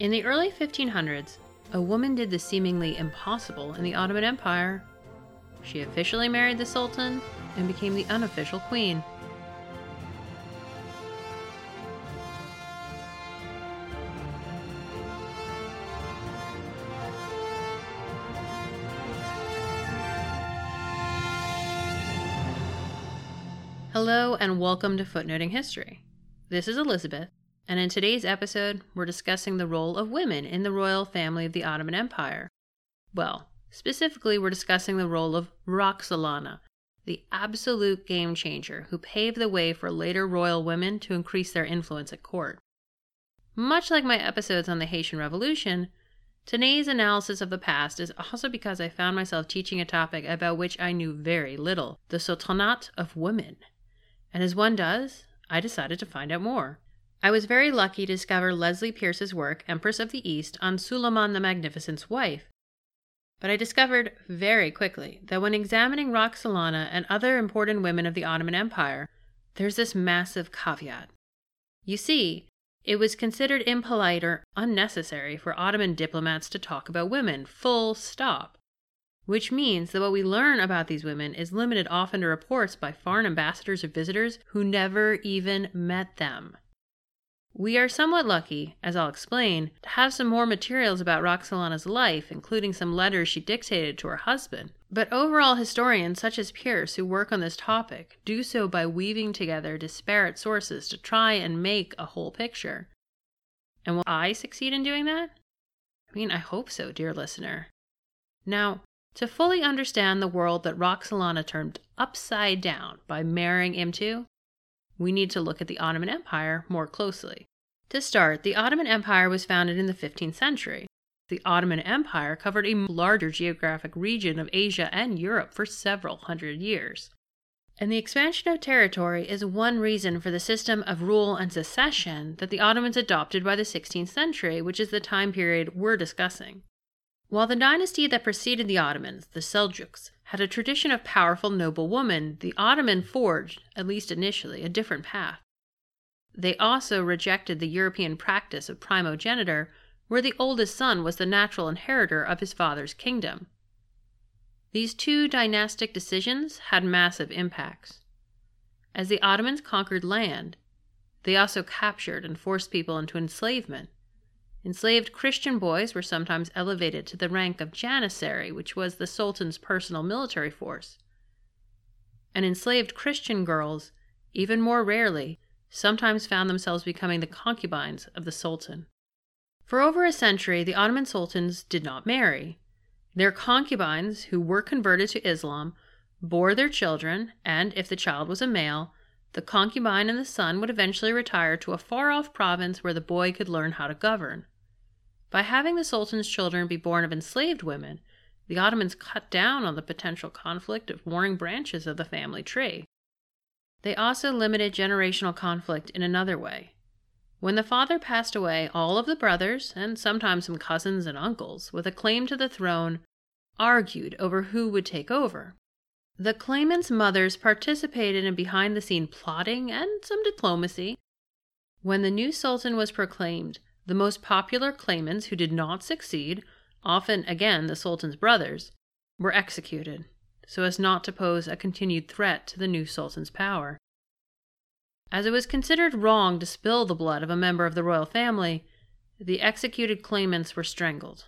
In the early 1500s, a woman did the seemingly impossible in the Ottoman Empire. She officially married the Sultan and became the unofficial queen. Hello, and welcome to Footnoting History. This is Elizabeth, and in today's episode, we're discussing the role of women in the royal family of the Ottoman Empire. Well, specifically, we're discussing the role of Roxolana, the absolute game changer who paved the way for later royal women to increase their influence at court. Much like my episodes on the Haitian Revolution, today's analysis of the past is also because I found myself teaching a topic about which I knew very little the Sultanate of women. And as one does, I decided to find out more. I was very lucky to discover Leslie Peirce's work, Empress of the East, on Suleiman the Magnificent's wife. But I discovered very quickly that when examining Roxolana and other important women of the Ottoman Empire, there's this massive caveat. You see, it was considered impolite or unnecessary for Ottoman diplomats to talk about women, full stop which means that what we learn about these women is limited often to reports by foreign ambassadors or visitors who never even met them. We are somewhat lucky, as I'll explain, to have some more materials about Roxolana's life, including some letters she dictated to her husband. But overall, historians such as Peirce, who work on this topic, do so by weaving together disparate sources to try and make a whole picture. And will I succeed in doing that? I mean, I hope so, dear listener. Now, to fully understand the world that Roxolana turned upside down by marrying into, we need to look at the Ottoman Empire more closely. To start, the Ottoman Empire was founded in the 15th century. The Ottoman Empire covered a larger geographic region of Asia and Europe for several hundred years. And the expansion of territory is one reason for the system of rule and succession that the Ottomans adopted by the 16th century, which is the time period we're discussing. While the dynasty that preceded the Ottomans, the Seljuks, had a tradition of powerful noble women, the Ottoman forged, at least initially, a different path. They also rejected the European practice of primogeniture, where the oldest son was the natural inheritor of his father's kingdom. These two dynastic decisions had massive impacts. As the Ottomans conquered land, they also captured and forced people into enslavement, Enslaved Christian boys were sometimes elevated to the rank of janissary, which was the Sultan's personal military force. And enslaved Christian girls, even more rarely, sometimes found themselves becoming the concubines of the Sultan. For over a century, the Ottoman sultans did not marry. Their concubines, who were converted to Islam, bore their children, and if the child was a male, the concubine and the son would eventually retire to a far off province where the boy could learn how to govern. By having the Sultan's children be born of enslaved women, the Ottomans cut down on the potential conflict of warring branches of the family tree. They also limited generational conflict in another way. When the father passed away, all of the brothers, and sometimes some cousins and uncles, with a claim to the throne, argued over who would take over. The claimants' mothers participated in behind the scene plotting and some diplomacy. When the new sultan was proclaimed, the most popular claimants who did not succeed, often again the Sultan's brothers, were executed, so as not to pose a continued threat to the new Sultan's power. As it was considered wrong to spill the blood of a member of the royal family, the executed claimants were strangled.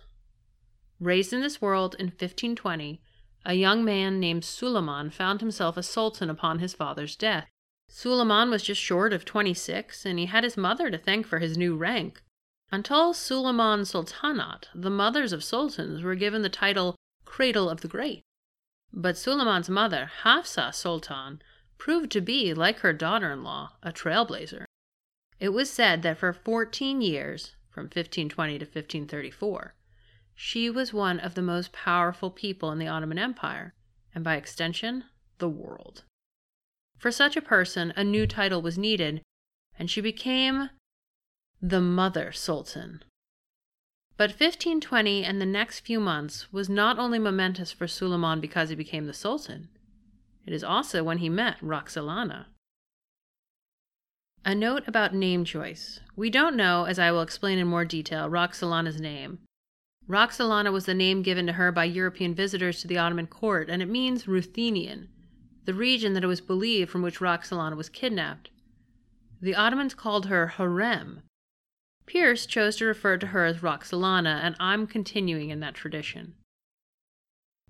Raised in this world in 1520, a young man named Suleiman found himself a sultan upon his father's death. Suleiman was just short of 26, and he had his mother to thank for his new rank. Until Suleiman Sultanate, the mothers of sultans were given the title Cradle of the Great. But Suleiman's mother, Hafsa Sultan, proved to be, like her daughter in law, a trailblazer. It was said that for 14 years, from 1520 to 1534, she was one of the most powerful people in the Ottoman Empire, and by extension, the world. For such a person, a new title was needed, and she became the mother sultan. But 1520 and the next few months was not only momentous for Suleiman because he became the sultan, it is also when he met Roxolana. A note about name choice. We don't know, as I will explain in more detail, Roxolana's name. Roxolana was the name given to her by European visitors to the Ottoman court, and it means Ruthenian, the region that it was believed from which Roxolana was kidnapped. The Ottomans called her Hürrem. Peirce chose to refer to her as Roxolana, and I'm continuing in that tradition.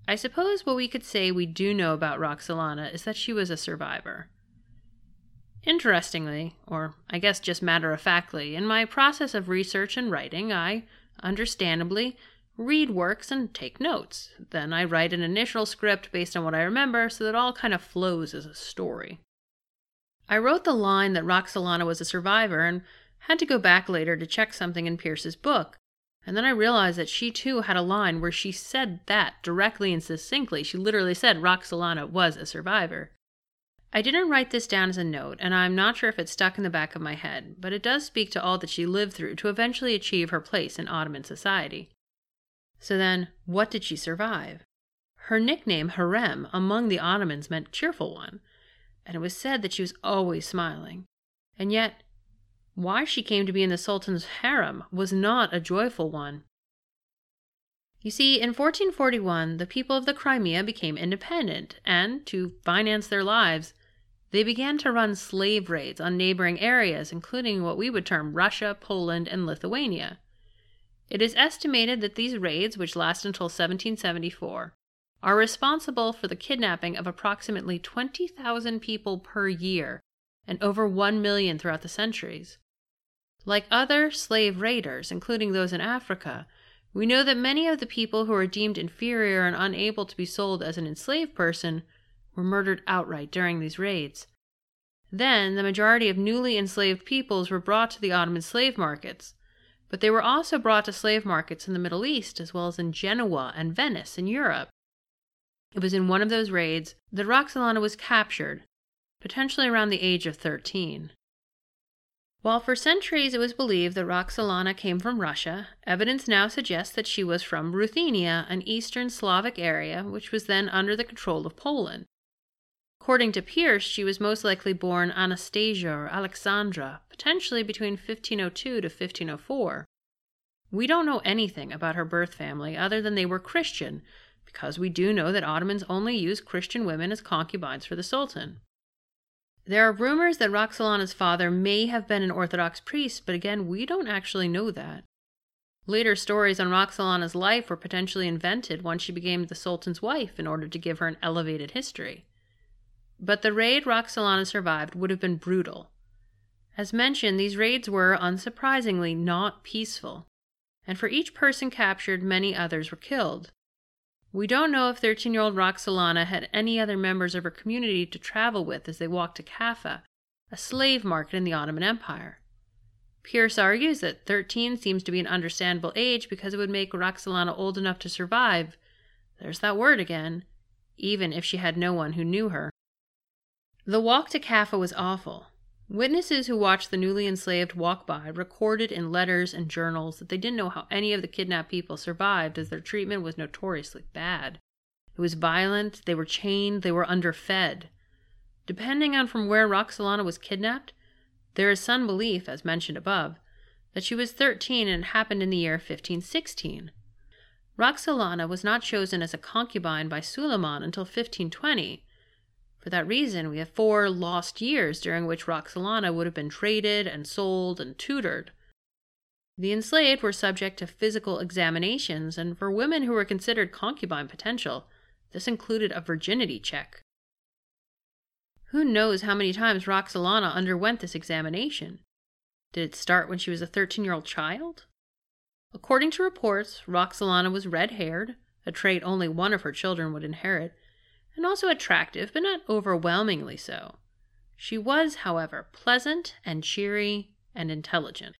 I suppose what we could say we do know about Roxolana is that she was a survivor. Interestingly, or I guess just matter of factly, in my process of research and writing, I, understandably, read works and take notes. Then I write an initial script based on what I remember so that all kind of flows as a story. I wrote the line that Roxolana was a survivor and had to go back later to check something in Peirce's book. And then I realized that she too had a line where she said that directly and succinctly. She literally said Roxolana was a survivor. I didn't write this down as a note, and I'm not sure if it stuck in the back of my head, but it does speak to all that she lived through to eventually achieve her place in Ottoman society. So then, what did she survive? Her nickname, Hürrem, among the Ottomans meant cheerful one, and it was said that she was always smiling. And yet, why she came to be in the Sultan's harem was not a joyful one. You see, in 1441, the people of the Crimea became independent, and, to finance their lives, they began to run slave raids on neighboring areas, including what we would term Russia, Poland, and Lithuania. It is estimated that these raids, which last until 1774, are responsible for the kidnapping of approximately 20,000 people per year and over 1 million throughout the centuries. Like other slave raiders, including those in Africa, we know that many of the people who are deemed inferior and unable to be sold as an enslaved person were murdered outright during these raids. Then, the majority of newly enslaved peoples were brought to the Ottoman slave markets, but they were also brought to slave markets in the Middle East as well as in Genoa and Venice in Europe. It was in one of those raids that Roxolana was captured, potentially around the age of 13. While for centuries it was believed that Roxolana came from Russia, evidence now suggests that she was from Ruthenia, an eastern Slavic area which was then under the control of Poland. According to Peirce, she was most likely born Anastasia or Alexandra, potentially between 1502 to 1504. We don't know anything about her birth family other than they were Christian, because we do know that Ottomans only used Christian women as concubines for the Sultan. There are rumors that Roxolana's father may have been an Orthodox priest, but again, we don't actually know that. Later stories on Roxolana's life were potentially invented once she became the Sultan's wife in order to give her an elevated history. But the raid Roxolana survived would have been brutal. As mentioned, these raids were, unsurprisingly, not peaceful, and for each person captured, many others were killed. We don't know if 13 year old Roxolana had any other members of her community to travel with as they walked to Kaffa, a slave market in the Ottoman Empire. Peirce argues that 13 seems to be an understandable age because it would make Roxolana old enough to survive. There's that word again, even if she had no one who knew her. The walk to Kaffa was awful. Witnesses who watched the newly enslaved walk by recorded in letters and journals that they didn't know how any of the kidnapped people survived as their treatment was notoriously bad. It was violent, they were chained, they were underfed. Depending on from where Roxolana was kidnapped, there is some belief, as mentioned above, that she was 13 and it happened in the year 1516. Roxolana was not chosen as a concubine by Suleiman until 1520, for that reason, we have four lost years during which Roxolana would have been traded and sold and tutored. The enslaved were subject to physical examinations, and for women who were considered concubine potential, this included a virginity check. Who knows how many times Roxolana underwent this examination? Did it start when she was a 13 year old child? According to reports, Roxolana was red haired, a trait only one of her children would inherit, and also attractive, but not overwhelmingly so. She was, however, pleasant and cheery and intelligent.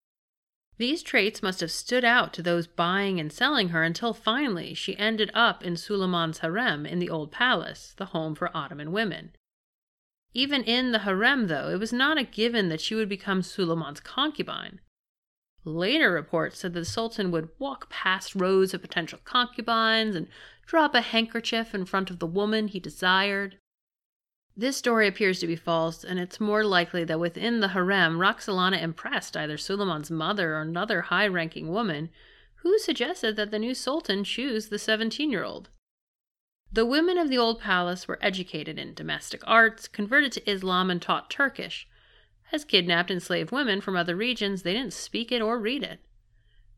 These traits must have stood out to those buying and selling her until finally she ended up in Suleiman's harem in the Old Palace, the home for Ottoman women. Even in the harem, though, it was not a given that she would become Suleiman's concubine. Later reports said that the Sultan would walk past rows of potential concubines and drop a handkerchief in front of the woman he desired. This story appears to be false, and it's more likely that within the harem, Roxolana impressed either Suleiman's mother or another high ranking woman who suggested that the new sultan choose the 17 year old. The women of the old palace were educated in domestic arts, converted to Islam, and taught Turkish. As kidnapped enslaved women from other regions, they didn't speak it or read it.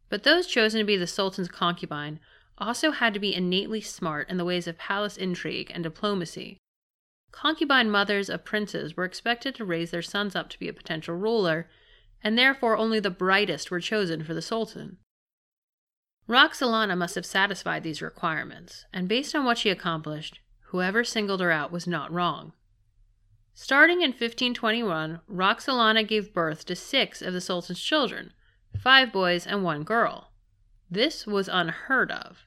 But those chosen to be the sultan's concubine also had to be innately smart in the ways of palace intrigue and diplomacy. Concubine mothers of princes were expected to raise their sons up to be a potential ruler, and therefore only the brightest were chosen for the sultan. Roxolana must have satisfied these requirements, and based on what she accomplished, whoever singled her out was not wrong. Starting in 1521, Roxolana gave birth to six of the Sultan's children five boys and one girl. This was unheard of.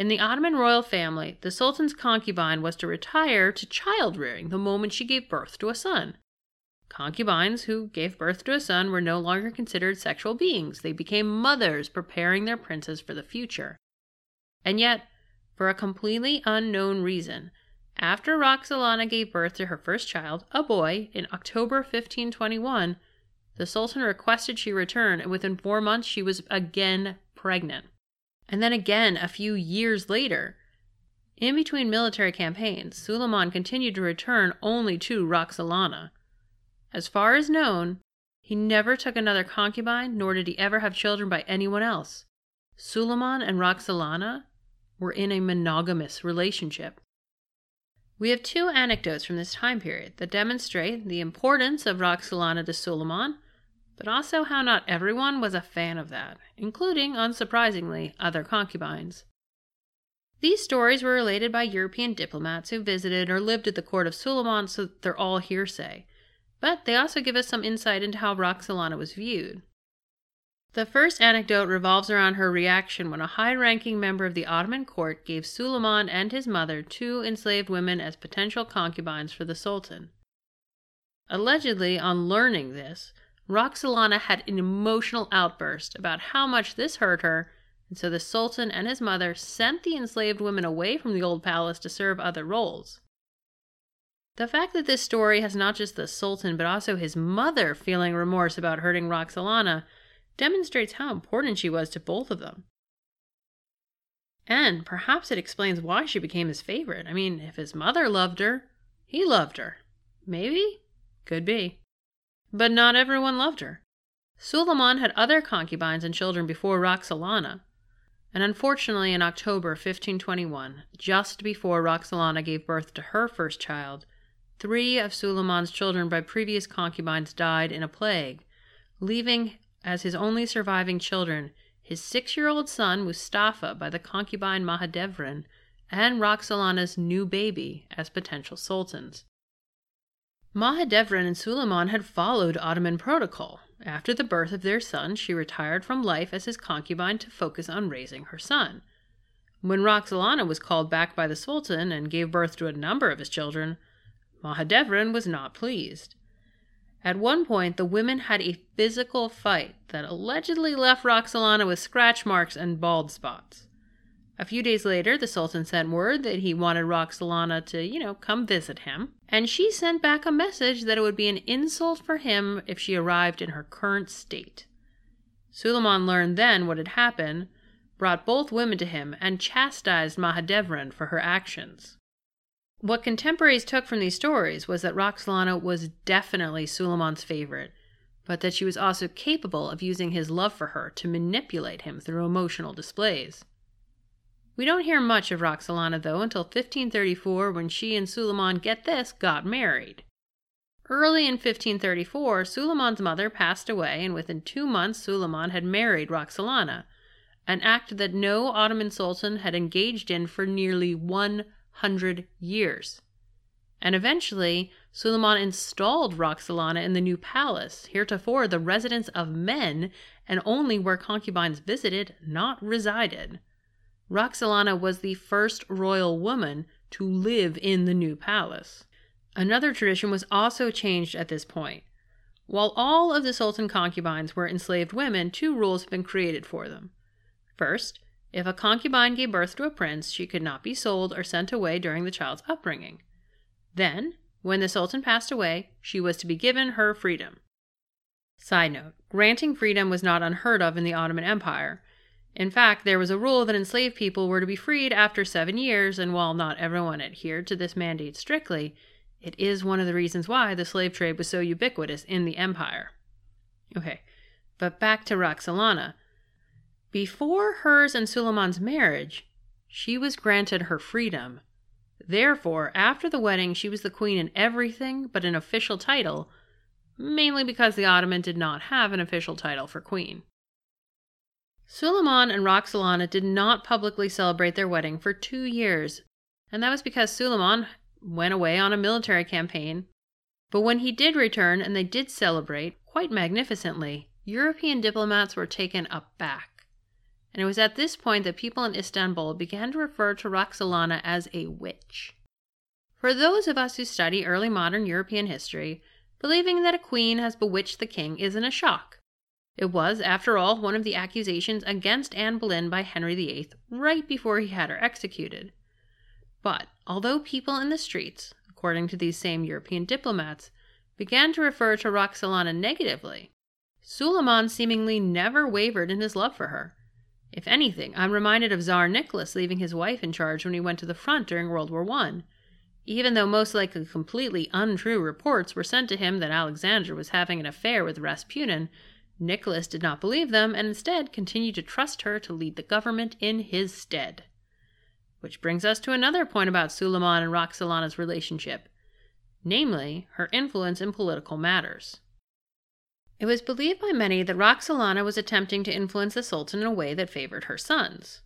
In the Ottoman royal family, the Sultan's concubine was to retire to child rearing the moment she gave birth to a son. Concubines who gave birth to a son were no longer considered sexual beings. They became mothers preparing their princes for the future. And yet, for a completely unknown reason, after Roxolana gave birth to her first child, a boy, in October 1521, the Sultan requested she return, and within four months she was again pregnant and then again a few years later. In between military campaigns, Suleiman continued to return only to Roxolana. As far as known, he never took another concubine, nor did he ever have children by anyone else. Suleiman and Roxolana were in a monogamous relationship. We have two anecdotes from this time period that demonstrate the importance of Roxolana to Suleiman but also how not everyone was a fan of that, including, unsurprisingly, other concubines. These stories were related by European diplomats who visited or lived at the court of Suleiman, so they're all hearsay. But they also give us some insight into how Roxolana was viewed. The first anecdote revolves around her reaction when a high ranking member of the Ottoman court gave Suleiman and his mother two enslaved women as potential concubines for the Sultan. Allegedly, on learning this, Roxolana had an emotional outburst about how much this hurt her, and so the Sultan and his mother sent the enslaved women away from the old palace to serve other roles. The fact that this story has not just the Sultan but also his mother feeling remorse about hurting Roxolana demonstrates how important she was to both of them. And perhaps it explains why she became his favorite. I mean, if his mother loved her, he loved her. Maybe? Could be. But not everyone loved her. Suleiman had other concubines and children before Roxolana, and unfortunately in October 1521, just before Roxolana gave birth to her first child, three of Suleiman's children by previous concubines died in a plague, leaving as his only surviving children his six year old son Mustafa by the concubine Mahidevran and Roxolana's new baby as potential sultans. Mahidevran and Suleiman had followed Ottoman protocol. After the birth of their son, she retired from life as his concubine to focus on raising her son. When Roxolana was called back by the Sultan and gave birth to a number of his children, Mahidevran was not pleased. At one point, the women had a physical fight that allegedly left Roxolana with scratch marks and bald spots. A few days later, the Sultan sent word that he wanted Roxolana to, you know, come visit him, and she sent back a message that it would be an insult for him if she arrived in her current state. Suleiman learned then what had happened, brought both women to him, and chastised Mahidevran for her actions. What contemporaries took from these stories was that Roxolana was definitely Suleiman's favorite, but that she was also capable of using his love for her to manipulate him through emotional displays. We don't hear much of Roxolana, though, until 1534 when she and Suleiman, get this, got married. Early in 1534, Suleiman's mother passed away, and within two months, Suleiman had married Roxolana, an act that no Ottoman sultan had engaged in for nearly 100 years. And eventually, Suleiman installed Roxolana in the new palace, heretofore the residence of men and only where concubines visited, not resided. Roxolana was the first royal woman to live in the new palace. Another tradition was also changed at this point. While all of the Sultan concubines were enslaved women, two rules had been created for them. First, if a concubine gave birth to a prince, she could not be sold or sent away during the child's upbringing. Then, When the Sultan passed away, she was to be given her freedom. Side note granting freedom was not unheard of in the Ottoman Empire. In fact, there was a rule that enslaved people were to be freed after seven years, and while not everyone adhered to this mandate strictly, it is one of the reasons why the slave trade was so ubiquitous in the empire. Okay, but back to Roxolana. Before hers and Suleiman's marriage, she was granted her freedom. Therefore, after the wedding, she was the queen in everything but an official title, mainly because the Ottoman did not have an official title for queen. Suleiman and Roxolana did not publicly celebrate their wedding for two years, and that was because Suleiman went away on a military campaign. But when he did return and they did celebrate, quite magnificently, European diplomats were taken aback. And it was at this point that people in Istanbul began to refer to Roxolana as a witch. For those of us who study early modern European history, believing that a queen has bewitched the king isn't a shock. It was, after all, one of the accusations against Anne Boleyn by Henry VIII right before he had her executed. But although people in the streets, according to these same European diplomats, began to refer to Roxolana negatively, Suleiman seemingly never wavered in his love for her. If anything, I'm reminded of Tsar Nicholas leaving his wife in charge when he went to the front during World War I. Even though most likely completely untrue reports were sent to him that Alexandra was having an affair with Rasputin, Nicholas did not believe them and instead continued to trust her to lead the government in his stead. Which brings us to another point about Suleiman and Roxolana's relationship, namely, her influence in political matters. It was believed by many that Roxolana was attempting to influence the Sultan in a way that favored her sons.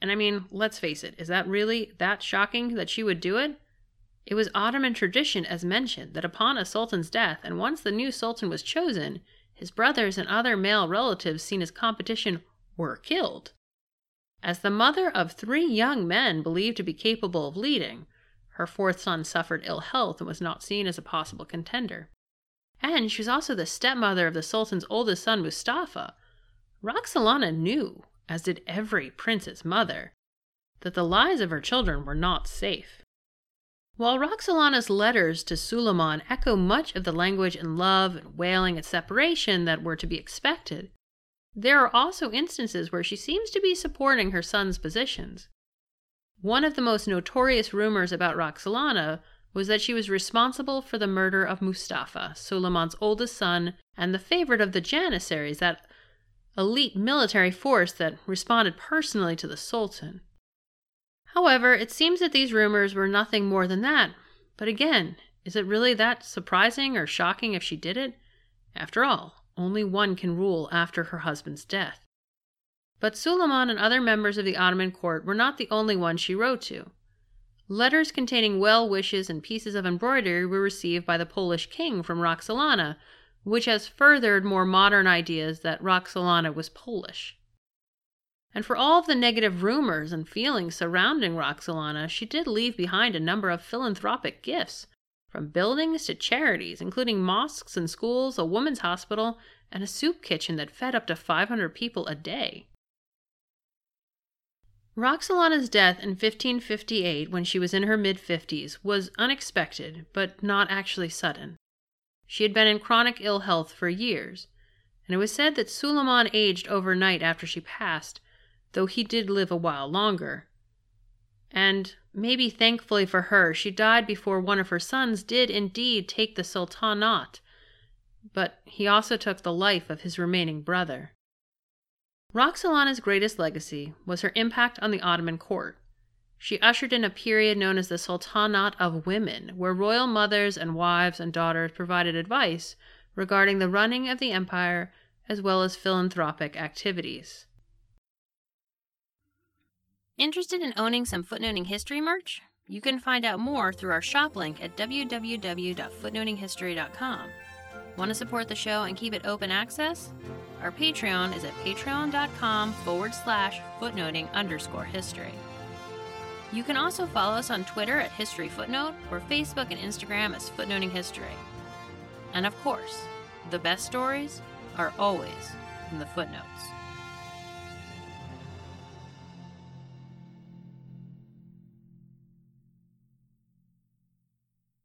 And I mean, let's face it, is that really that shocking that she would do it? It was Ottoman tradition, as mentioned, that upon a sultan's death, and once the new sultan was chosen, his brothers and other male relatives seen as competition were killed. As the mother of three young men believed to be capable of leading, her fourth son suffered ill health and was not seen as a possible contender. And she was also the stepmother of the Sultan's oldest son, Mustafa. Roxolana knew, as did every prince's mother, that the lives of her children were not safe. While Roxolana's letters to Suleiman echo much of the language and love and wailing at separation that were to be expected, there are also instances where she seems to be supporting her son's positions. One of the most notorious rumors about Roxolana was that she was responsible for the murder of Mustafa, Suleiman's oldest son, and the favorite of the Janissaries, that elite military force that responded personally to the Sultan. However, it seems that these rumors were nothing more than that. But again, is it really that surprising or shocking if she did it? After all, only one can rule after her husband's death. But Suleiman and other members of the Ottoman court were not the only ones she wrote to. Letters containing well wishes and pieces of embroidery were received by the Polish king from Roxolana, which has furthered more modern ideas that Roxolana was Polish. And for all of the negative rumors and feelings surrounding Roxolana, she did leave behind a number of philanthropic gifts, from buildings to charities, including mosques and schools, a women's hospital, and a soup kitchen that fed up to 500 people a day. Roxolana's death in 1558, when she was in her mid 50s, was unexpected, but not actually sudden. She had been in chronic ill health for years, and it was said that Suleiman aged overnight after she passed, though he did live a while longer. And maybe thankfully for her, she died before one of her sons did indeed take the sultanate, but he also took the life of his remaining brother. Roxolana's greatest legacy was her impact on the Ottoman court. She ushered in a period known as the Sultanate of Women, where royal mothers and wives and daughters provided advice regarding the running of the empire as well as philanthropic activities. Interested in owning some footnoting history merch? You can find out more through our shop link at www.footnotinghistory.com. Want to support the show and keep it open access? Our Patreon is at patreon.com forward slash footnoting underscore history. You can also follow us on Twitter at History Footnote or Facebook and Instagram as Footnoting History. And of course, the best stories are always in the footnotes.